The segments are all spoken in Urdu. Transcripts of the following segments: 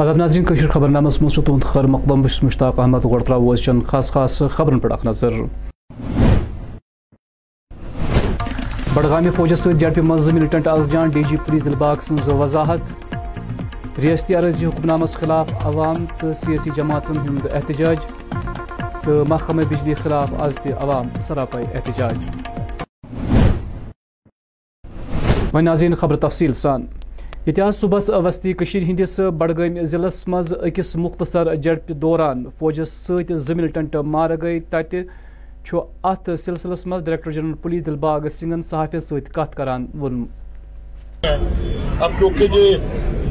آداب ناظرین کشیر خبر نامس مز تہد خیر مقدم بس مشتاق احمد گۄڈٕ ترٛاوو أسۍ چند خاص خاص خبرن پٮ۪ٹھ اکھ نظر۔ بڈگامہِ فوجس سۭتۍ جڈ پی ملٹنٹ از جان ڈی جی پولیس دلباغ سٕنٛز وضاحت۔ ریاستی عرضی حکم نامس خلاف عوام تہٕ سیٲسی جماعتن ہُنٛد احتجاج تہٕ محکمہ بجلی خلاف آز تہِ عوام سراپے احتجاج۔ وۄنۍ ناظرین، خبر تفصیل سان۔ یہ صبح وسطی ہندس بڈگام ضلع مز اکس مختصر جڑپ دوران فوجس ست زٕ ملٹنٹ مارٕ گئی تتہ ات سلسلس مز ڈائریکٹر جنرل پولیس دلباغ سنگھن صحافی ست کت کران ون اب کیونکہ یہ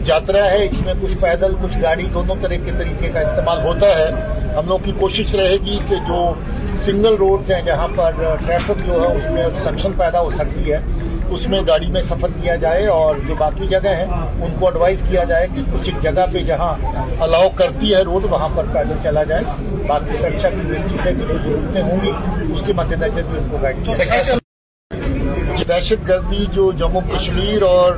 یاترا ہے، اس میں کچھ پیدل، کچھ گاڑی دونوں طرح کے طریقے کا استعمال ہوتا ہے۔ ہم لوگ کی کوشش رہے گی کہ جو سنگل روڈز ہیں جہاں پر ٹریفک جو ہے اس میں سکشن پیدا ہو سکتی ہے۔ اس میں گاڑی میں سفر کیا جائے اور جو باقی جگہ ہیں، ان کو ایڈوائز کیا جائے کہ کچھ ایک جگہ پہ جہاں الاؤ کرتی ہے روڈ وہاں پر پیدل چلا جائے۔ باقی سرکشا کی درستی سے جو ضرورتیں ہوں گی، اس کے مد نظر بھی ان کو گائڈ کیا دہشت گردی جو جموں کشمیر اور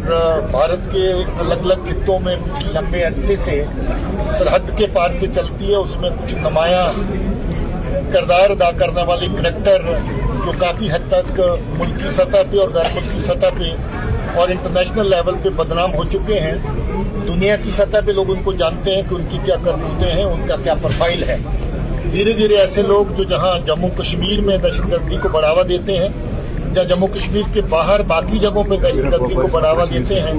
بھارت کے الگ الگ خطوں میں لمبے عرصے سے سرحد کے پار سے چلتی ہے، اس میں کچھ نمایاں کردار ادا کرنے والے کریکٹر جو کافی حد تک ملکی سطح پہ اور غیر ملکی سطح پہ اور انٹرنیشنل لیول پہ بدنام ہو چکے ہیں۔ دنیا کی سطح پہ لوگ ان کو جانتے ہیں کہ ان کی کیا کرتوتیں ہیں، ان کا کیا پروفائل ہے۔ دھیرے دھیرے ایسے لوگ جو جہاں جموں کشمیر میں دہشت گردی کو بڑھاوا دیتے ہیں، یا جموں کشمیر کے باہر باقی جگہوں پہ دہشت گردی کو بڑھاوا دیتے ہیں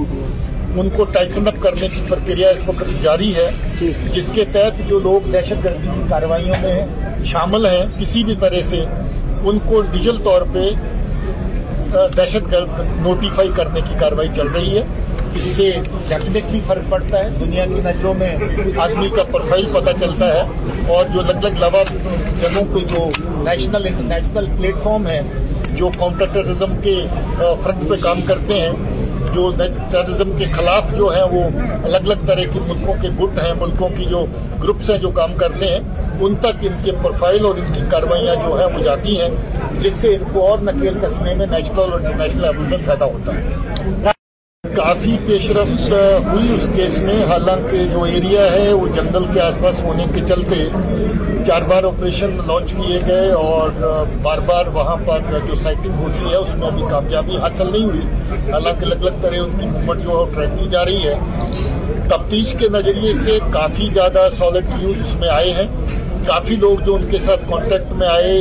ان کو ٹائٹن اپ کرنے کی پرکریا اس وقت جاری ہے جس کے تحت جو لوگ دہشت گردی کی کارروائیوں میں شامل ہیں کسی بھی طرح سے ان کو ڈیجل طور پہ دہشت گرد نوٹیفائی کرنے کی کاروائی چل رہی ہے۔ اس سے ڈیفینیٹلی فرق پڑتا ہے۔ دنیا کی نظروں میں آدمی کا پروفائل پتہ چلتا ہے۔ اور جو الگ الگ لوا جگہوں پہ جو نیشنل انٹرنیشنل پلیٹ فارم ہے جو کاؤنٹر ٹیررزم کے فرنٹ پہ کام کرتے ہیں جو ٹیررزم کے خلاف جو ہیں وہ الگ الگ طرح کے ملکوں کے گٹ ہیں، ملکوں کی جو گروپس ہیں جو کام کرتے ہیں، ان تک ان کے پروفائل اور ان کی کاروائیاں جو ہیں وہ جاتی ہیں، جس سے ان کو اور نکیل کسنے میں نیشنل اور انٹرنیشنل لیول میں فائدہ ہوتا ہے۔ کافی پیش رفت ہوئی اس کیس میں، حالانکہ جو ایریا ہے وہ جنگل کے آس پاس ہونے کے چلتے چار بار آپریشن لانچ کیے گئے اور بار بار وہاں پر جو سائٹنگ ہوتی ہے، اس میں ابھی کامیابی حاصل نہیں ہوئی۔ حالانکہ الگ الگ طرح ان کی موومنٹ جو ہے ٹریک کی جا رہی ہے۔ تفتیش کے نظریے سے کافی زیادہ سالڈ ویوز اس میں آئے ہیں۔ کافی لوگ جو ان کے ساتھ کانٹیکٹ میں آئے،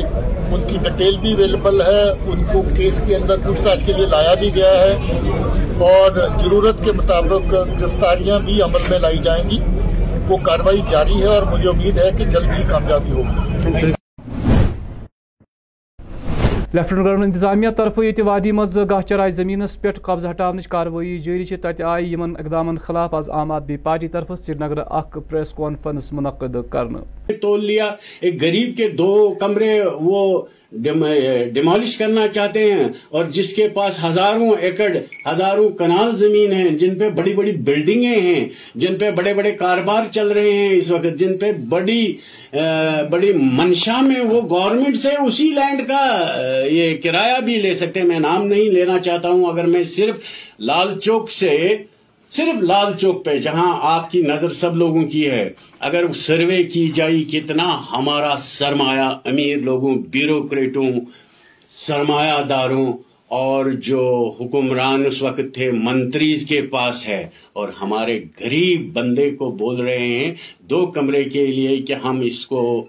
ان کی ڈیٹیل بھی اویلیبل ہے، ان کو کیس کے اندر پوچھ تاچھ کے لیے لایا بھی گیا ہے اور ضرورت کے مطابق گرفتاریاں بھی عمل میں لائی جائیں گی۔ وہ کاروائی جاری ہے اور مجھے امید ہے کہ جلد ہی کامیابی ہوگی۔ لیفٹنٹ گورنر انتظامیہ طرف یہ وادی مز گاہ چرائے زمینس پہ قبضہ ہٹاونچ کاروی جاری تت آئی ان اقدام خلاف آز عام آدمی پارٹی طرف سری نگر اخ پریس کانفرنس منعقد کرنے تول لیا، ایک غریب کے دو کمرے، وہ ڈیمالش کرنا چاہتے ہیں اور جس کے پاس ہزاروں ایکڑ، ہزاروں کنال زمین ہیں، جن پہ بڑی بڑی بلڈنگیں ہیں، جن پہ بڑے بڑے کاروبار چل رہے ہیں اس وقت، جن پہ بڑی بڑی منشا میں وہ گورنمنٹ سے اسی لینڈ کا یہ کرایہ بھی لے سکتے ہیں۔ میں نام نہیں لینا چاہتا ہوں، اگر میں صرف لال چوک سے صرف لال چوک پہ، جہاں آپ کی نظر سب لوگوں کی ہے۔ اگر سروے کی جائی، کتنا ہمارا سرمایہ امیر لوگوں بیوروکریٹوں سرمایہ داروں اور جو حکمران اس وقت تھے، منتریز کے پاس ہے۔ اور ہمارے غریب بندے کو بول رہے ہیں دو کمرے کے لیے کہ ہم اس کو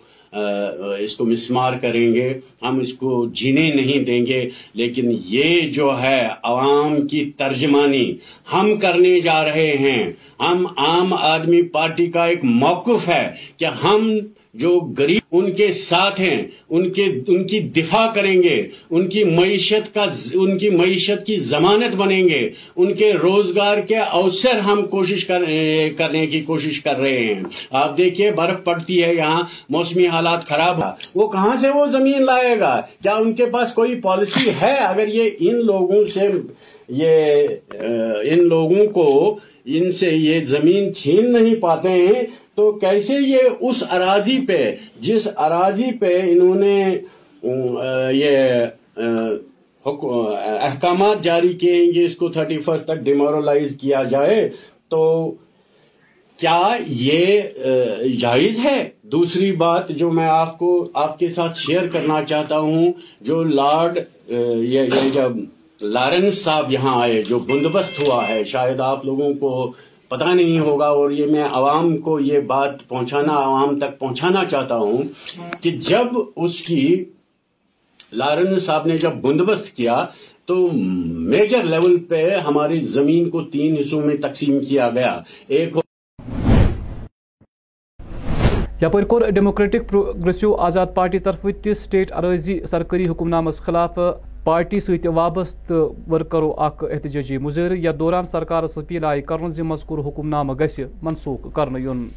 اس کو مسمار کریں گے۔ ہم اس کو جینے نہیں دیں گے، لیکن یہ جو ہے عوام کی ترجمانی، ہم کرنے جا رہے ہیں۔ ہم عام آدمی پارٹی کا ایک موقف ہے کہ ہم جو غریب ان کے ساتھ ہیں، ان کے، ان کی دفاع کریں گے، ان کی معیشت کا ان کی معیشت کی ضمانت بنیں گے، ان کے روزگار کے اوسر ہم کوشش کرنے کی کوشش کر رہے ہیں۔ آپ دیکھیے، برف پڑتی ہے یہاں، موسمی حالات خراب ہے وہ کہاں سے وہ زمین لائے گا؟ کیا ان کے پاس کوئی پالیسی ہے؟ اگر یہ ان لوگوں سے، یہ ان لوگوں کو ان سے یہ زمین چھین نہیں پاتے ہیں تو کیسے یہ اس اراضی پہ، جس اراضی پہ انہوں نے یہ احکامات جاری کیے ہیں کہ اس کو تھرٹی فرسٹ تک ڈیمورلائز کیا جائے، تو کیا یہ جائز ہے؟ دوسری بات جو میں آپ کو، آپ کے ساتھ شیئر کرنا چاہتا ہوں، جو لارڈ یہ جب لارنس صاحب یہاں آئے، جو بندوبست ہوا ہے، شاید آپ لوگوں کو پتہ نہیں ہوگا اور یہ میں عوام کو یہ بات پہنچانا، عوام تک پہنچانا چاہتا ہوں کہ جب اس کی لارن صاحب نے جب بندوبست کیا تو میجر لیول پہ ہماری زمین کو تین حصوں میں تقسیم کیا گیا۔ ایک یپر کور ڈیموکریٹک پروگریسو آزاد پارٹی طرف تہ سٹیٹ اراضی سرکاری حکم نامس خلاف پارٹی ست وابست ورکرو اخ احتجاجی مظاہرہ یتھ دوران سرکارس اپیل آئی کر مذکور حکم نامہ گژھِ منسوخ کرنہٕ یُن۔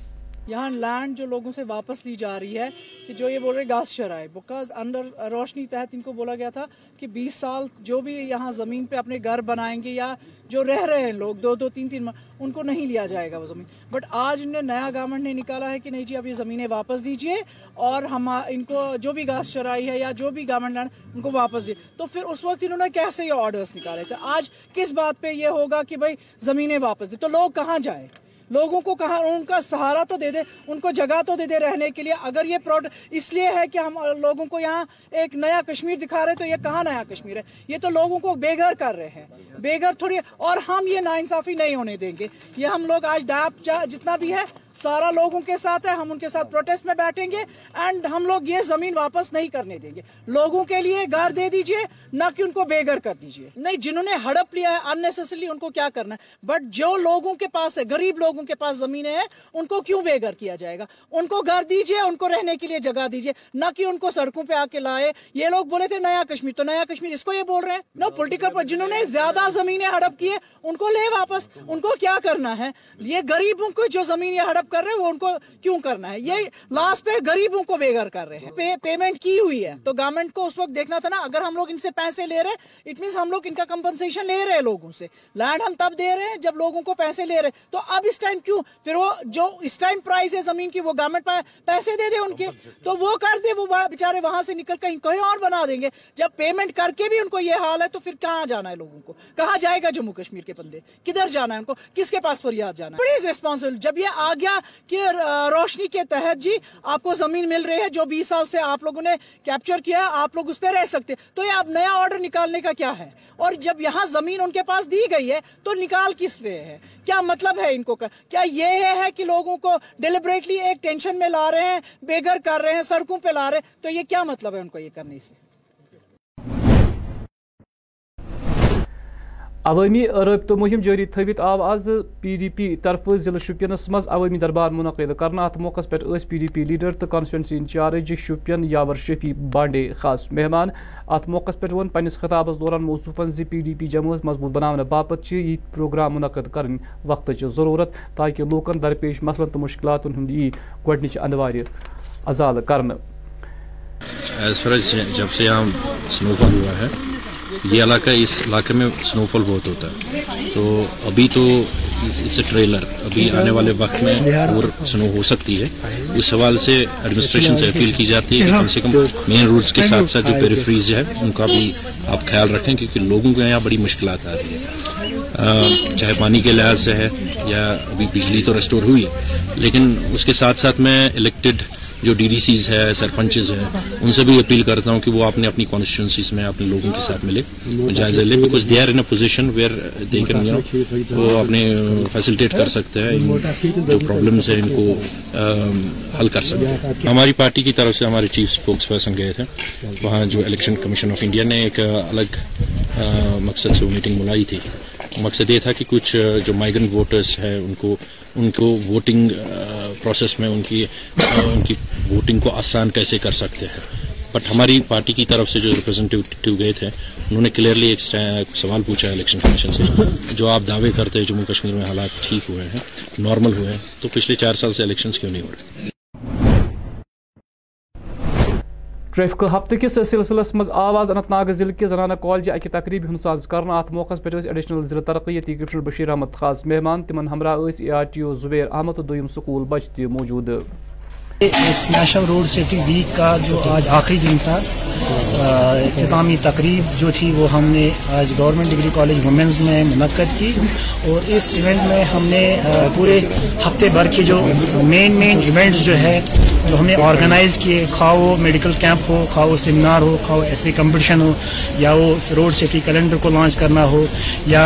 یہاں لینڈ جو لوگوں سے واپس لی جا رہی ہے، کہ جو یہ بول رہے گاس شرائے بکاز انڈر روشنی تحت ان کو بولا گیا تھا کہ بیس سال جو بھی یہاں زمین پہ اپنے گھر بنائیں گے یا جو رہ رہے ہیں لوگ، دو دو، تین تین ان کو نہیں لیا جائے گا وہ زمین۔ بٹ آج انہیں نیا گورنمنٹ نے نکالا ہے کہ نہیں جی اب یہ زمینیں واپس دیجیے اور ہم ان کو جو بھی گاس چرائی ہے یا جو بھی گورنمنٹ لینڈ، ان کو واپس دیے تو پھر اس وقت انہوں نے کیسے یہ آرڈرس نکالے تھے؟ آج کس بات پہ یہ ہوگا کہ بھائی زمینیں واپس دے تو لوگ کہاں جائیں؟ لوگوں کو کہاں ان کا سہارا تو دے دے، ان کو جگہ تو دے دے رہنے کے لیے۔ اگر یہ پروڈکٹ اس لیے ہے کہ ہم لوگوں کو یہاں ایک نیا کشمیر دکھا رہے تو یہ کہاں نیا کشمیر ہے؟ یہ تو لوگوں کو بے گھر کر رہے ہیں۔ بے گھر تھوڑی، اور ہم یہ ناانصافی نہیں ہونے دیں گے۔ یہ ہم لوگ آج ڈاپ جتنا بھی ہے، سارا لوگوں کے ساتھ ہے، ہم ان کے ساتھ پروٹیسٹ میں بیٹھیں گے، اینڈ ہم لوگ یہ زمین واپس نہیں کرنے دیں گے۔ لوگوں کے لیے گھر دے دیجیے، نہ کہ ان کو بے گھر کر دیجیے۔ نہیں، جنہوں نے ہڑپ لیا ہے ان کو کیا کرنا ہے؟ بٹ جو لوگوں کے پاس ہے، غریب لوگوں کے پاس زمینیں ہیں، ان کو کیوں بے گھر کیا جائے گا؟ ان کو گھر دیجیے، ان کو رہنے کے لیے جگہ دیجیے، نہ کہ ان کو سڑکوں پہ آ کے لائے۔ یہ لوگ بولے تھے نیا کشمیر، تو نیا کشمیر اس کو یہ بول رہے ہیں؟ نو پولیٹیکل پر جنہوں نے زیادہ زمینیں ہڑپ کیے ان کو لے واپس۔ ان کو کیا کرنا ہے؟ یہ غریبوں کو جو زمین یہ ہڑپ کر رہے ہیں، وہ ان کو کیوں کرنا ہے؟ یہ لاسٹ پہ غریبوں کو بے گھر کر رہے ہیں۔ پیمنٹ کی ہوئی ہے۔ تو گورنمنٹ کو اس وقت دیکھنا تھا نا، اگر ہم لوگ ان سے پیسے لے رہے اٹ مینس ہم لوگ ان کا کمپنسیشن لے رہے ہیں لوگوں سے۔ لینڈ ہم تب دے رہے ہیں جب لوگوں کو پیسے لے رہے تو اب اس ٹائم کیوں؟ پھر وہ جو اس ٹائم پرائز ہے زمین کی وہ گورنمنٹ پیسے دے دے ان کے۔ تو وہ کر دے وہ بےچارے وہاں سے نکل کہیں کہیں اور بنا دیں گے۔ جب پیمنٹ کر کے بھی ان کو یہ حال ہے تو پھر کہاں جانا ہے لوگوں کو؟ کہاں جائے گا جموں کشمیر کے بندے؟ کدھر جانا ہے ان کو؟ کس کے پاس فریاد جانا ہے؟ پلیز ریسپانسبل جب یہ آ گیا کہ روشنی کے تحت جی آپ کو زمین مل رہی ہے جو بیس سال سے آپ لوگوں نے کیپچر کیا ہے آپ لوگ اس پہ رہ سکتے۔ تو یہ اب نیا آرڈر نکالنے کا کیا ہے؟ اور جب یہاں زمین ان کے پاس دی گئی ہے تو نکال کس رہے ہیں کیا مطلب ہے ان کو؟ کیا یہ ہے کہ لوگوں کو ڈیلیبریٹلی ایک ٹینشن میں لا رہے ہیں، بے گھر کر رہے ہیں، سڑکوں پہ لا رہے ہیں؟ تو یہ کیا مطلب ہے ان کو یہ کرنے سے؟ عوامی رابطہ مہم جاری تھوت آو آز پی ڈی پی طرف ضلع شوپینس مز عوامی دربار منعقد کرنا ات موقع پہ پی ڈی پی لیڈر تو کانسٹیچنسی انچارج شوپین یاور شفی بانڈے خاص مہمان ات موقع پہ ون پنس خطابس دوران موصوفن زی پی ڈی پی جماعت مضبوط بنانے باپت یہ پروگرام منعقد کرن وقت ضرورت تاکہ لوکن درپیش مسلن تو مشکلات ہند یہ گڈنچ اندوار ازال کرنا ایز فار جب سے یہاں ہوا ہے یہ علاقہ اس علاقے میں سنو فال بہت ہوتا ہے۔ تو ابھی تو اس ٹریلر، ابھی آنے والے وقت میں اور سنو ہو سکتی ہے۔ اس حوالے سے ایڈمنسٹریشن سے اپیل کی جاتی ہے کہ کم سے کم مین روڈس کے ساتھ ساتھ جو پیریفریز ہے ان کا بھی آپ خیال رکھیں کیونکہ لوگوں کے یہاں بڑی مشکلات آ رہی ہیں۔ چاہے پانی کے لحاظ سے ہے یا ابھی بجلی تو ریسٹور ہوئی ہے، لیکن اس کے ساتھ ساتھ میں الیکٹڈ جو ڈی ڈی سیز ہے سرپنچز ہیں، ان سے بھی اپیل کرتا ہوں کہ وہ اپنے اپنی کانسٹیچوئنسیز میں اپنے لوگوں کے ساتھ ملے جائزہ لے because they are in position where they can وہ اپنے فیسلٹیٹ کر سکتے ہیں جو پرابلمس ہیں، ان کو حل کر سکتے ہیں۔ ہماری پارٹی کی طرف سے ہمارے چیف اسپوکس پرسن گئے تھے، وہاں جو الیکشن کمیشن آف انڈیا نے ایک الگ مقصد سے وہ میٹنگ بلائی تھی۔ مقصد یہ تھا کہ کچھ جو مائیگرنٹ ووٹرس ہیں، ان کو ان کو ووٹنگ پروسیس میں ان کی ان کی ووٹنگ کو آسان کیسے کر سکتے ہیں؟ بٹ ہماری پارٹی کی طرف سے جو ریپرزینٹیو گئے تھے، انہوں نے کلیئرلی ایک سوال پوچھا ہے الیکشن کمیشن سے، جو آپ دعوے کرتے ہیں جموں کشمیر میں حالات ٹھیک ہوئے ہیں نارمل ہوئے ہیں، تو پچھلے چار سال سے الیکشنز کیوں نہیں ہو رہے؟ ٹریفک ہفتہ کس سلسلس مز آواز اننت ناگ ضلع کے زنانہ کالج اکہ تقریب ہند ساز کرنا ات موقع پہ ایڈیشنل ضلع ترقیتی کمشنر بشیر احمد خاص مہمان، تمن ہمراہ A R T O Zubair Ahmad تو دویم سکول بچ تہ موجود۔ اس نیشنل روڈ سیفٹی ویک کا جو آج آخری دن تھا اختتامی تقریب جو تھی، وہ ہم نے آج گورنمنٹ ڈگری کالج وومنز میں منعقد کی اور اس ایونٹ میں ہم نے پورے ہفتے بھر کے جو مین مین ایونٹس جو ہے، جو ہم نے آرگنائز کیے، خواہ وہ میڈیکل کیمپ ہو، خواہ وہ سیمینار ہو، خواہ وہ ایسے کمپٹیشن ہو، یا وہ روڈ سیفٹی کیلنڈر کو لانچ کرنا ہو، یا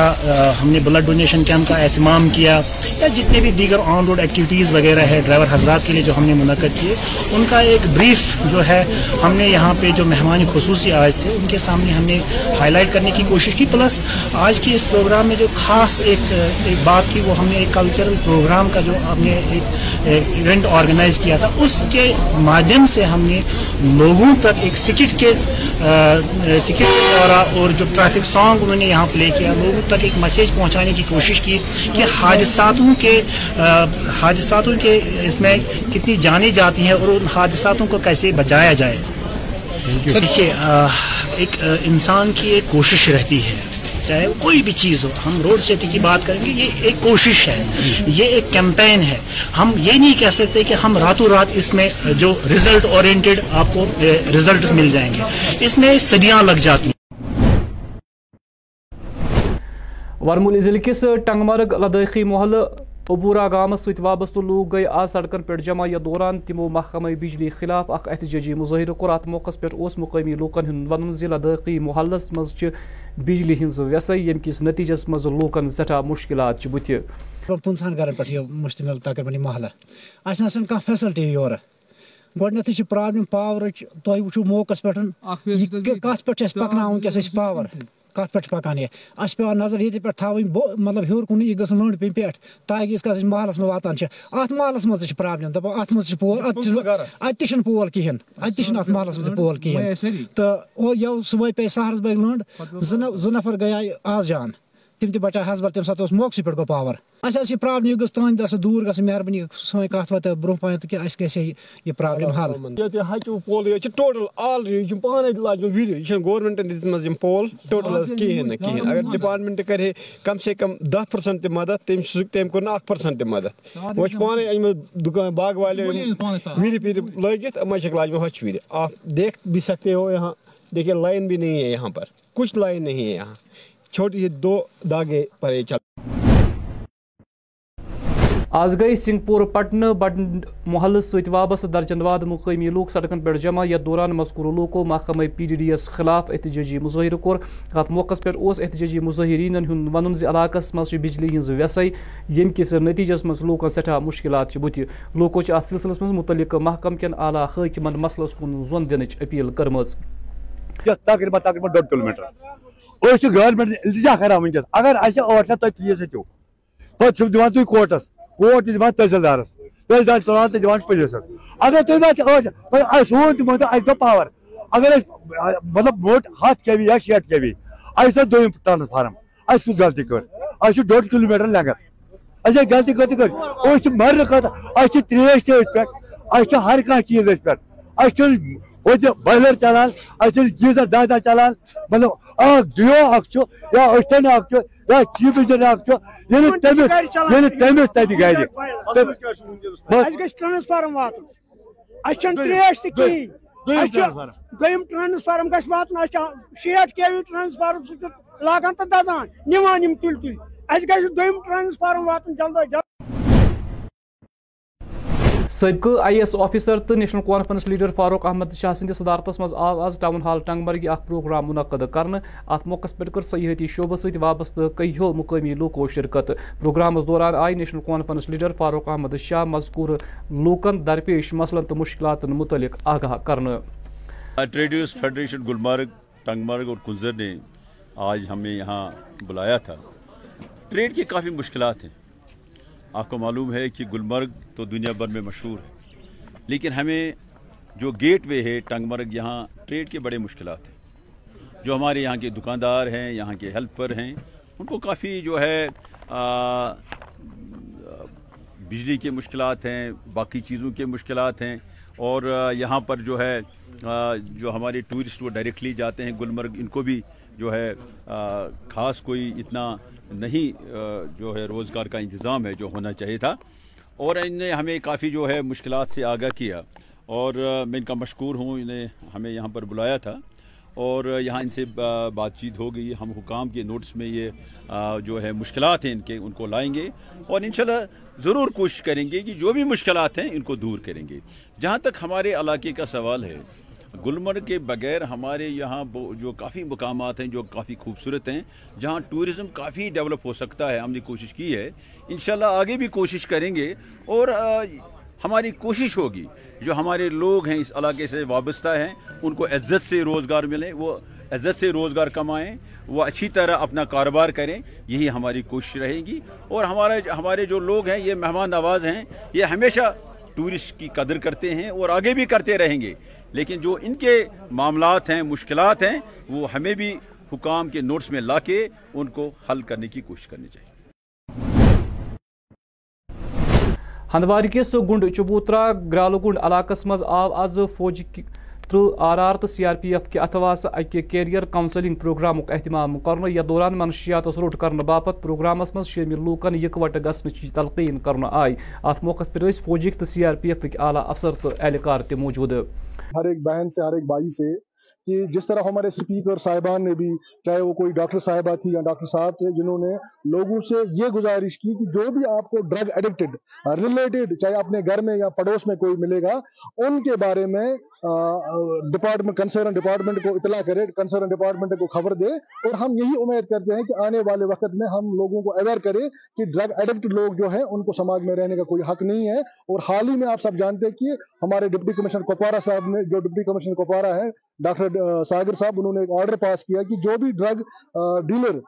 ہم نے بلڈ ڈونیشن کیمپ کا اہتمام کیا، یا جتنے بھی دیگر آن روڈ ایکٹیویٹیز وغیرہ ہے ڈرائیور حضرات کے لیے جو ہم نے منعقد کیے ان کا ایک بریف جو ہے، ہم نے یہاں پہ جو مہمان خصوصی آج تھے، ان کے سامنے ہم نے ہائی لائٹ کرنے کی کوشش کی۔ پلس آج کے اس پروگرام میں جو خاص ایک ایک بات تھی، وہ ہم نے ایک کلچرل پروگرام کا جو ہم نے ایک ایونٹ آرگنائز کیا تھا، اس کے مادھیم سے ہم نے لوگوں تک ایک سکٹ کے سکٹ کے دورہ اور جو ٹریفک سانگ انہوں نے یہاں پلے کیا، لوگوں تک ایک میسیج پہنچانے کی کوشش کی کہ حادثاتوں کے حادثاتوں کے اس میں کتنی جاتی ہیں اور ان حادثاتوں کو کیسے بچایا جائے۔ دیکھیے ایک انسان کی ایک کوشش رہتی ہے۔ چاہے کوئی بھی چیز ہو ہم روڈ سیفٹی کی بات کریں گے یہ ایک کوشش ہے۔ یہ ایک کیمپین ہے۔ ہم یہ نہیں کہہ سکتے کہ ہم راتوں رات اس میں جو ریزلٹ اورینٹیڈ آپ کو ریزلٹ مل جائیں گے۔ اس میں صدیاں لگ جاتی ہیں۔ ورمول ضلع کس ٹنگمرگ لداخی محلہ عبورہ گام ست وابستہ لوگ گئی آج سڑکن پہ جمع یہ دوران تمو محکمہ بجلی خلاف اخ احتجاجی مظاہرہ کور ات موقع پہ مقامی لوکن ہند ون لداخی محلس مز بجلی ہز ویسے یم کس نتیجس مز لوکن سٹھا مشکلات بت پنچہن گرن پہ مشتمل تقریباً یہ محلہ۔ اہس نا کھانا فیسلٹی یور گۄڈنیٚتھٕے پرابلم پاورٕچ تۄہہِ وٕچھو موقعس پٮ۪ٹھ کتھ پٮ۪ٹھ چھِ اَسہِ پکناوُن وٕنکیٚس اَسہِ پاور۔ کت پہ پکان یہ۔ اس پہ نظر یہ پہ تھوین مطلب ہور کن یہ گھن لنڈ پہ پہ تاکہ اس کس محلس میں واتان ات محلس مز پرابلم۔ دپان ات مز پول ات تہ پول کہین ات تہ ات محلس مز پول کہین تو یہ صبح پہ سہرس بگ لنڈ زٕ نفر گٔیے آز جان۔ تم تہ بچا ہسبل تمہ سات موقع پہ گو پاور اچھا یہ پرابلم یہ گھس تہند دس دور گھن مہربانی سن کت وات برو پہ کہ اس گھس یہ پرابلم حل ہچو پول یہ ٹوٹل آل یہ پانے یہ یم پول ٹوٹل کہین اگر ڈپارٹمنٹ کرے کم سے کم دہ پرسنٹ مدد تم تم کور اخ پرسنٹ مدد وہ پانے ان دکان باغ والے ویر پیر لگت مشک لاج میں ہچ ویر آپ دیکھ بھی سکتے ہو یہاں دیکھیے لائن بھی نہیں ہے یہاں پر کچھ لائن نہیں ہے یہاں چھوٹی دو داغے پر چل آز گئی سنگھ پور پٹنہ بڈ محل ست وابستہ درجن واد مقامی لوگ سڑکن پہ جمع یتھ دوران مذکور لوکو محکمہ پی ڈی ڈی یس خلاف احتجاجی مظاہرہ کور۔ ات موقع پہ احتجاجی مظاہرین ہند ون علاقہ مز بجلی ہز ویسے یم کس نتیجس مز لوکن سٹھا مشکلات بت لوکو ات سلسلس مز متعلق محکم کن اعلی حاکمن مسلس کن زون دن اپیل کرم تقریباً تقریباً ڈوڈ کلو میٹر گورمنٹ التجا کران ونکس اگر اہس ٹھ لچھ تھی فیس ہوں پہ دان تھی کوٹس کوٹ دان تحصیلدارس تحصیلدار تلان تو دان پولیسس اگر تھی سون تم اس دو پاور اگر مطلب موٹ ہاتھ کے وی یا شیٹ کے وی اس دم ٹرانسفارم اس کچھ غلطی کر اس ڈوڈ کلو میٹر لنگر. اس غلطی کر کر اس مرنے خاطر اس تریش تھی پہ اس ہر کھانا چیز پہ اس وہ بوائلر چلان اچھا گیزر دہ دہ چلان مطلب اخ ڈیو اخ یا اشتن اخ یا چیف انجینئر اخ یعنی تمس یعنی تمس تتہ گھر ٹرانسفارم واتن تریش تہ کہین دویم ٹرانسفارم گھس واتن شیٹ کے وی ٹرانسفارم سہ لاگان دزان نوان یم دویم ٹرانسفارم واتن جلد جلد سابقہ آئی ایس آفیسر تو national conference leader Farooq Ahmad Shah سندس صدارتس مز آو آز ٹاؤن ہال ٹنگ مرگی اخ پروگرام منعقد کرنے ات موقع پہ کر سیاحتی شعبہ ست وابستہ کئیو مقامی لوکو شرکت۔ پروگرامس دوران آئی National Conference leader Farooq Ahmad Shah مذکور لوکن درپیش مسلن تو مشکلات متعلق آگاہ کرنے trade unions federation Gulmarg Tangmarg اور کنزر نے آج ہمیں یہاں بلایا تھا۔ ٹریڈ کی کافی مشکلات ہیں۔ آپ کو معلوم ہے کہ گلمرگ تو دنیا بھر میں مشہور ہے۔ لیکن ہمیں جو گیٹ وے ہے ٹنگ مرگ یہاں ٹریڈ کے بڑے مشکلات ہیں۔ جو ہمارے یہاں کے دکاندار ہیں، یہاں کے ہیلپر ہیں، ان کو کافی جو ہے بجلی کے مشکلات ہیں، باقی چیزوں کے مشکلات ہیں۔ اور یہاں پر جو ہے جو ہمارے ٹورسٹ وہ ڈائریکٹلی جاتے ہیں گلمرگ، ان کو بھی جو ہے خاص کوئی اتنا نہیں جو ہے روزگار کا انتظام ہے جو ہونا چاہیے تھا۔ اور ان نے ہمیں کافی جو ہے مشکلات سے آگاہ کیا۔ اور میں ان کا مشکور ہوں، انہیں ہمیں یہاں پر بلایا تھا۔ اور یہاں ان سے بات چیت ہو گئی۔ ہم حکام کے نوٹس میں یہ جو ہے مشکلات ہیں، ان کے، ان کو لائیں گے۔ اور انشاءاللہ ضرور کوشش کریں گے کہ جو بھی مشکلات ہیں، ان کو دور کریں گے۔ جہاں تک ہمارے علاقے کا سوال ہے گلمرگ کے بغیر ہمارے یہاں جو کافی مقامات ہیں، جو کافی خوبصورت ہیں، جہاں ٹورزم کافی ڈیولپ ہو سکتا ہے، ہم نے کوشش کی ہے۔ انشاءاللہ آگے بھی کوشش کریں گے اور ہماری کوشش ہوگی۔ جو ہمارے لوگ ہیں اس علاقے سے وابستہ ہیں، ان کو عزت سے روزگار ملیں، وہ عزت سے روزگار کمائیں، وہ اچھی طرح اپنا کاروبار کریں، یہی ہماری کوشش رہے گی۔ اور ہمارے ہمارے جو لوگ ہیں، یہ مہمان نواز ہیں، یہ ہمیشہ ٹورسٹ کی قدر کرتے ہیں اور آگے بھی کرتے رہیں گے۔ لیکن جو ان کے معاملات ہیں، مشکلات ہیں، وہ ہمیں بھی حکام کے نوٹس میں لا کے ان کو حل کرنے کی کوشش کرنی چاہیے۔ ہندوار کس گنڈ چبوترا گرالگنڈ علاقس مز آو آز فوج ترہ آر آر تو سی آر پی ایف کے اتواس اکہ کیریئر کاؤنسلنگ پروگرام اہتمام کر یا دوران منشیات روٹ کرنے باپت پروگرامس مز شامل لوکن یکوٹ گھنچ تلقین کرنے آئی۔ ات موقع پہ فوجک تو سی آر پی ایف اعلی افسر تو اہلکار موجود۔ ہر ایک بہن سے ہر ایک بھائی سے کہ جس طرح ہمارے اسپیکر صاحبان نے بھی، چاہے وہ کوئی ڈاکٹر صاحبہ تھی یا ڈاکٹر صاحب تھے، جنہوں نے لوگوں سے یہ گزارش کی کہ جو بھی آپ کو ڈرگ ایڈکٹڈ ریلیٹڈ چاہے اپنے گھر میں یا پڑوس میں کوئی ملے گا، ان کے بارے میں ڈپارٹمنٹ کنسرن ڈپارٹمنٹ کو اطلاع کرے کنسرن ڈپارٹمنٹ کو خبر دے۔ اور ہم یہی امید کرتے ہیں کہ آنے والے وقت میں ہم لوگوں کو اویئر کرے کہ ڈرگ ایڈکٹ لوگ جو ہیں، ان کو سماج میں رہنے کا کوئی حق نہیں ہے۔ اور حال ہی میں آپ سب جانتے ہیں کہ ہمارے ڈپٹی کمشنر کپوارا صاحب نے، جو ڈپٹی کمشنر کپوارا ہے ڈاکٹر ساگر صاحب، انہوں نے ایک آرڈر پاس کیا کہ جو بھی ڈرگ ڈیلر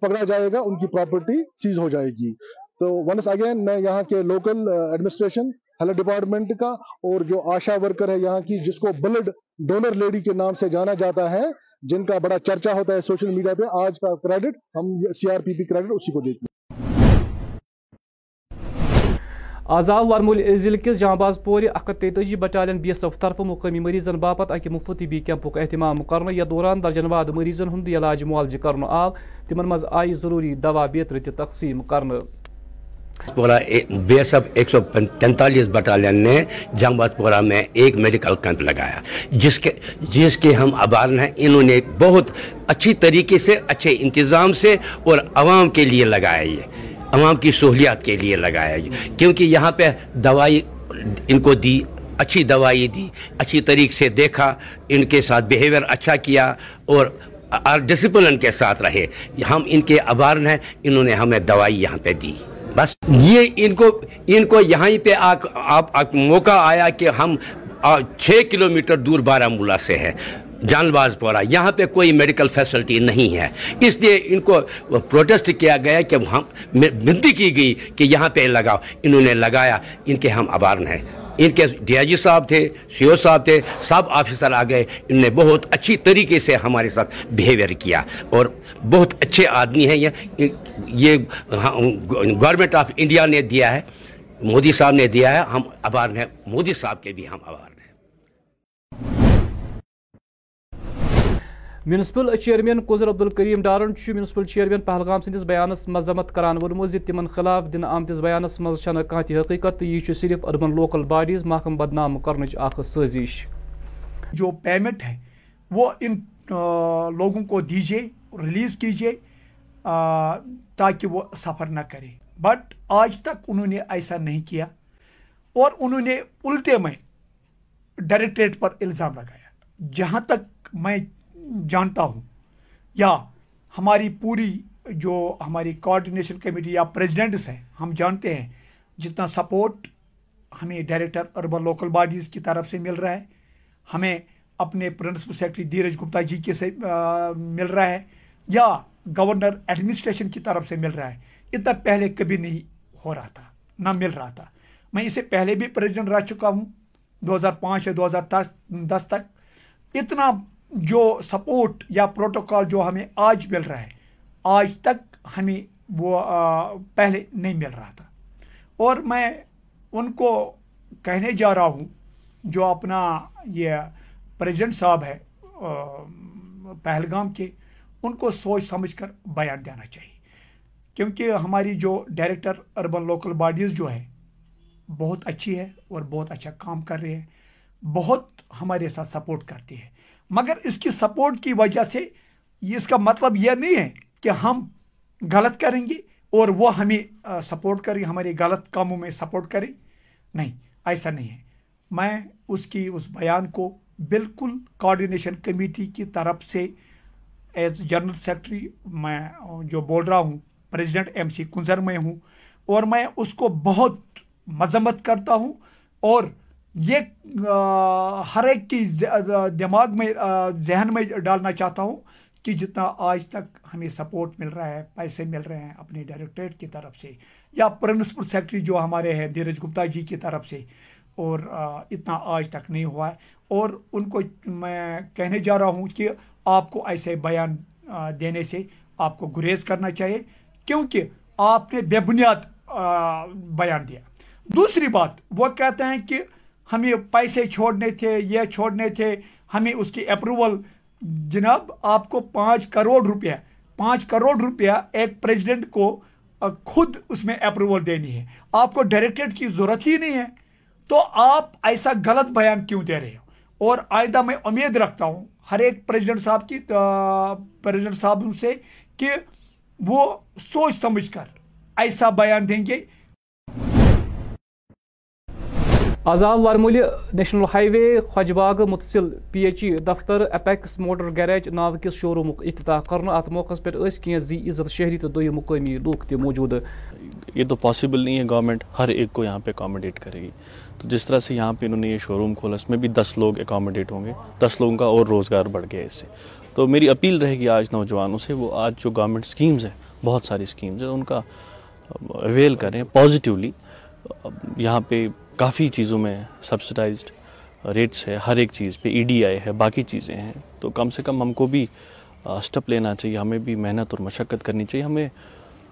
پکڑا جائے گا، ان کی پراپرٹی سیز ہو جائے گی۔ تو ونس اگین میں یہاں کے لوکل ایڈمنسٹریشن ہیلتھ ڈپارٹمنٹ کا اور جو آشا ورکر ہے یہاں کی، جس کو بلڈ ڈونر لیڈی کے نام سے جانا جاتا ہے، جن کا بڑا چرچا ہوتا ہے سوشل میڈیا پہ، آج کا کریڈٹ ہم سی آر پی پی کریڈٹ اسی کو دیتے ہیں۔ آز ورمول ضلع کس جاں باز پور اکھ تیتجی بٹالین بی ایس ایف طرف مقامی مریضن باپت اکہ مفت بی کیمپک اہتمام کرنے یا دوران درجن واد مریضن ہند علاج معالجہ کرن آو تمن مز آئی ضروری دوا بیتر تقسیم کرنا پورا بی ایس ایف ایک سو تینتالیس بٹالین نے جنگ پورا میں ایک میڈیکل کیمپ لگایا جس کے جس کے ہم آبار ہیں انہوں نے بہت اچھی طریقے سے اچھے انتظام سے اور عوام کے لیے لگایا یہ عوام کی سہولیات کے لیے لگایا جائے۔ کیونکہ یہاں پہ دوائی ان کو دی، اچھی دوائی دی، اچھی طریقے سے دیکھا، ان کے ساتھ بیہیویئر اچھا کیا اور ڈسپلن کے ساتھ رہے۔ ہم ان کے عبارن ہیں، انہوں نے ہمیں دوائی یہاں پہ دی۔ بس یہ ان کو ان کو یہاں ہی پہ آپ موقع آیا کہ ہم چھ کلومیٹر دور بارہ مولہ سے ہے جانباز پورا۔ یہاں پہ کوئی میڈیکل فیسلٹی نہیں ہے۔ اس لیے ان کو پروٹیسٹ کیا گیا کہ وہاں بنتی کی گئی کہ یہاں پہ لگاؤ۔ انہوں نے لگایا۔ ان کے ہم آبار ہیں۔ ان کے ڈی آئی جی صاحب تھے، سی او صاحب تھے، سب آفیسر آ گئے۔ ان نے بہت اچھی طریقے سے ہمارے ساتھ بیہیویئر کیا۔ اور بہت اچھے آدمی ہیں۔ یہ گورنمنٹ آف انڈیا نے دیا ہے۔ مودی صاحب نے دیا ہے۔ ہم آبار ہیں۔ مودی صاحب کے بھی ہم آبار ہیں۔ میونسپل چیئرمین قزر عبدالکریم ڈارن میونسپل چیئرمین پہلگام سندس بیانس مذمت کران ورمو زِ خلاف دن آمتس بیانس منٛز چھنہٕ حقیقت یہ صرف اربن لوکل باڈیز محکم بدنام کرنچ اخ سازش جو پیمنٹ ہے وہ ان لوگوں کو دیجیے ریلیز کیجیے تاکہ وہ سفر نہ کرے۔ بٹ آج تک انہوں نے ایسا نہیں کیا اور انہوں نے الٹے میں ڈائریکٹریٹ پر الزام لگایا۔ جہاں تک میں جانتا ہوں۔ یا ہماری پوری جو ہماری کوارڈینیشن کمیٹی یا پریزیڈنٹس ہیں، ہم جانتے ہیں جتنا سپورٹ ہمیں ڈائریکٹر اربن لوکل باڈیز کی طرف سے مل رہا ہے۔ ہمیں اپنے پرنسپل سیکرٹری دھیرج گپتا جی کے سے مل رہا ہے۔ یا گورنر ایڈمنسٹریشن کی طرف سے مل رہا ہے۔ اتنا پہلے کبھی نہیں ہو رہا تھا، نہ مل رہا تھا۔ میں اسے پہلے بھی پریزیڈنٹ رہ چکا ہوں، دو ہزار پانچ سے دو ہزار دس تک۔ اتنا جو سپورٹ یا پروٹوکال جو ہمیں آج مل رہا ہے، آج تک ہمیں وہ پہلے نہیں مل رہا تھا۔ اور میں ان کو کہنے جا رہا ہوں، جو اپنا یہ پریزیڈنٹ صاحب ہے پہلگام کے، ان کو سوچ سمجھ کر بیان دینا چاہیے۔ کیونکہ ہماری جو ڈائریکٹر اربن لوکل باڈیز جو ہے بہت اچھی ہے اور بہت اچھا کام کر رہے ہیں، بہت ہمارے ساتھ سپورٹ کرتی ہے مگر اس کی سپورٹ کی وجہ سے اس کا مطلب یہ نہیں ہے کہ ہم غلط کریں گے اور وہ ہمیں سپورٹ کریں، ہمارے غلط کاموں میں سپورٹ کریں۔ نہیں، ایسا نہیں ہے۔ میں اس کی، اس بیان کو بالکل کوارڈینیشن کمیٹی کی طرف سے ایز جنرل سیکرٹری میں، جو بول رہا ہوں پریزیڈنٹ ایم سی کنزر میں ہوں، اور میں اس کو بہت مذمت کرتا ہوں اور یہ ہر ایک کی دماغ میں ذہن میں ڈالنا چاہتا ہوں کہ جتنا آج تک ہمیں سپورٹ مل رہا ہے، پیسے مل رہے ہیں اپنے ڈائریکٹریٹ کی طرف سے یا پرنسپل سیکٹری جو ہمارے ہیں، دھیرج گپتا جی کی طرف سے، اور اتنا آج تک نہیں ہوا ہے۔ اور ان کو میں کہنے جا رہا ہوں کہ آپ کو ایسے بیان دینے سے آپ کو گریز کرنا چاہیے، کیونکہ آپ نے بے بنیاد بیان دیا۔ دوسری بات، وہ کہتے ہیں کہ ہمیں پیسے چھوڑنے تھے، یہ چھوڑنے تھے، ہمیں اس کی اپروول جناب، آپ کو پانچ کروڑ روپیہ، پانچ کروڑ روپیہ ایک پریزیڈنٹ کو خود اس میں اپروول دینی ہے۔ آپ کو ڈائریکٹریٹ کی ضرورت ہی نہیں ہے۔ تو آپ ایسا غلط بیان کیوں دے رہے ہو؟ اور آئندہ میں امید رکھتا ہوں ہر ایک پریزیڈنٹ صاحب کی پریزیڈنٹ صاحب سے کہ وہ سوچ سمجھ کر ایسا بیان دیں گے۔ آزاد وارمولی ورمولہِ نیشنل ہائی وے خواج باغ متصل، پی ایچ ای، دفتر، اپیکس، موٹر گیریج ناوٕ کِس شو روٗمُک افتتاح کرنہٕ، اتھ موقعس پٮ۪ٹھ ٲسۍ کینٛہہ زی عزت شہری تہٕ دۄیِم مقٲمی لوٗکھ تہِ موجوٗدٕ۔ یہ تو پاسبل نہیں ہے گورنمنٹ ہر ایک کو یہاں پہ اکاموڈیٹ کرے گی۔ تو جس طرح سے یہاں پہ انہوں نے یہ شو روم کھولا، اس میں بھی دس لوگ اکاموڈیٹ ہوں گے۔ دس لوگوں کا اور روزگار بڑھ گیا اس سے۔ تو میری اپیل رہے گی آج نوجوانوں سے، وہ آج جو گورنمنٹ سکیمز ہیں، بہت ساری سکیمز ہیں، ان کا اویل کریں پازیٹیولی یہاں پہ کافی چیزوں میں سبسڈائزڈ ریٹس ہے، ہر ایک چیز پہ ای ڈی آئی ہے، باقی چیزیں ہیں۔ تو کم سے کم ہم کو بھی اسٹپ لینا چاہیے، ہمیں بھی محنت اور مشقت کرنی چاہیے۔ ہمیں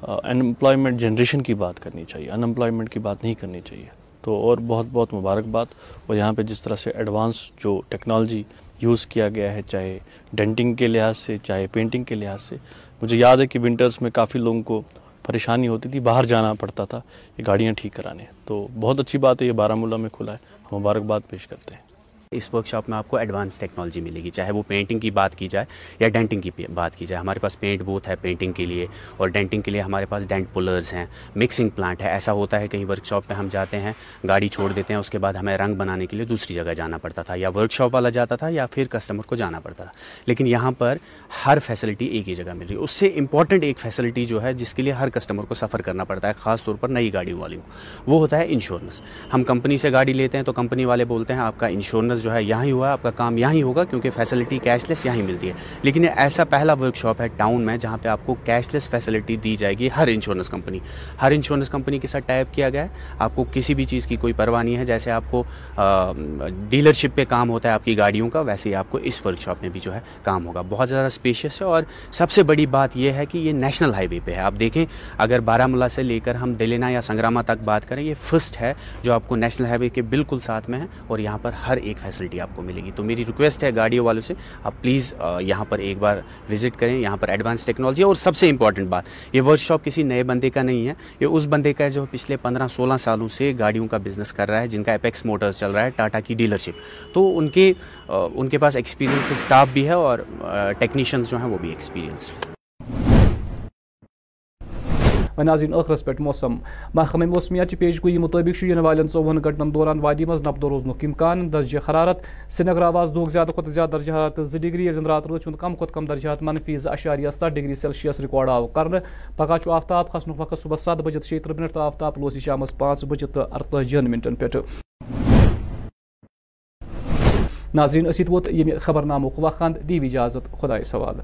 انمپلائمنٹ جنریشن کی بات کرنی چاہیے ان کی بات نہیں کرنی چاہیے۔ تو اور بہت بہت مبارکباد۔ اور یہاں پہ جس طرح سے ایڈوانس جو ٹیکنالوجی یوز کیا گیا ہے، چاہے ڈینٹنگ کے لحاظ سے، چاہے پینٹنگ کے لحاظ سے، مجھے یاد ہے کہ ونٹرز میں کافی لوگوں کو پریشانی ہوتی تھی، باہر جانا پڑتا تھا، یہ گاڑیاں ٹھیک کرانے تو بہت اچھی بات ہے، یہ بارہ مولہ میں کھلا ہے۔ ہم مبارکباد پیش کرتے ہیں۔ اس ورک شاپ میں آپ کو ایڈوانس ٹیکنالوجی ملے گی، چاہے وہ پینٹنگ کی بات کی جائے یا ڈینٹنگ کی بات کی جائے۔ ہمارے پاس پینٹ بوتھ ہے پینٹنگ کے لیے اور ڈینٹنگ کے لیے ہمارے پاس ڈینٹ پلرز ہیں مکسنگ پلانٹ ہے۔ ایسا ہوتا ہے کہیں ورک شاپ پہ ہم جاتے ہیں، گاڑی چھوڑ دیتے ہیں، اس کے بعد ہمیں رنگ بنانے کے لیے دوسری جگہ جانا پڑتا تھا یا ورک شاپ والا جاتا تھا یا پھر کسٹمر کو جانا پڑتا تھا۔ لیکن یہاں پر ہر فیسلٹی ایک ہی جگہ مل رہی ہے۔ اس سے امپورٹنٹ ایک فیسلٹی جو ہے، جس کے لیے ہر کسٹمر کو سفر کرنا پڑتا ہے، خاص طور پر نئی گاڑی والی کو۔ وہ ہوتا ہے انشورنس ہم کمپنی سے گاڑی لیتے ہیں تو کمپنی والے بولتے ہیں، آپ کا انشورنس بزنس جو ہے یہاں ہی ہوا ہے، آپ کا کام یہاں ہی ہوگا کیونکہ فیسلٹی کیش لیس یہاں ہی ملتی ہے۔ لیکن یہ ایسا پہلا ورک شاپ ہے ٹاؤن میں جہاں پہ آپ کو کیش لیس فیسلٹی دی جائے گی ہر انشورنس کمپنی ہر انشورنس کمپنی کے ساتھ ٹائپ کیا گیا ہے۔ آپ کو کسی بھی چیز کی کوئی پرواہ نہیں ہے۔ جیسے آپ کو ڈیلرشپ پہ کام ہوتا ہے آپ کی گاڑیوں کا، ویسے ہی آپ کو اس ورک شاپ میں بھی جو ہے کام ہوگا۔ بہت زیادہ اسپیشیس ہے اور سب سے بڑی بات یہ ہے کہ یہ نیشنل ہائی وے پہ ہے۔ آپ دیکھیں، اگر بارہ ملا سے لے کر ہم دلینا یا سنگراما تک بات کریں، یہ فرسٹ ہے جو آپ کو نیشنل ہائی وے کے بالکل ساتھ میں ہے اور یہاں پر ہر ایک فیسلٹی آپ کو ملے گی۔ تو میری ریکویسٹ ہے گاڑیوں والوں سے، آپ پلیز یہاں پر ایک بار وزٹ کریں، یہاں پر ایڈوانس ٹیکنالوجی اور سب سے امپورٹنٹ بات، یہ ورک شاپ کسی نئے بندے کا نہیں ہے۔ یہ اس بندے کا ہے جو پچھلے پندرہ سولہ سالوں سے گاڑیوں کا بزنس کر رہا ہے، جن کا اپیکس موٹرز چل رہا ہے ٹاٹا کی ڈیلرشپ تو ان کے ان کے پاس ایکسپیرینس اسٹاف بھی ہے اور ٹیکنیشینس جو ہیں وہ بھی ایکسپیرینس و ناظرین ٲخرس پٮ۪ٹھ موسم۔ محکمہ موسمیاتچہِ پیش گویی مُطٲبِق چھُ یِنہٕ والٮ۪ن ژۄوُہن گنٛٹن دوران وادی منٛز نپدو روزنُک اِمکان، درجہِ حرارت سرینگر آواز دۄہُک زیادٕ کھۄتہٕ زیادٕ، درجہِ حرارت زٕ ڈگری، ییٚلہِ زن راتہٕ روٗد ہُنٛد کم کھۄتہٕ کم درجہِ حرارت منفی زٕ اَشاریہ سَتھ ڈگری سیلسیس رِکاڈ آو۔ کرنہٕ پگہہ چھُ آفتاب کھسنُک وقت صبحس سَتھ بجہِ شیٚیہِ تٕرٛہ مِنٹ تہٕ آفتاب لوس یہِ شامس پانٛژھ بجہِ تہٕ اَرتٲجِہن مِنٹن پٮ۪ٹھ۔ ناظرین ووت یہ خبر نامک وقان دیو اجازت خدائے سوال۔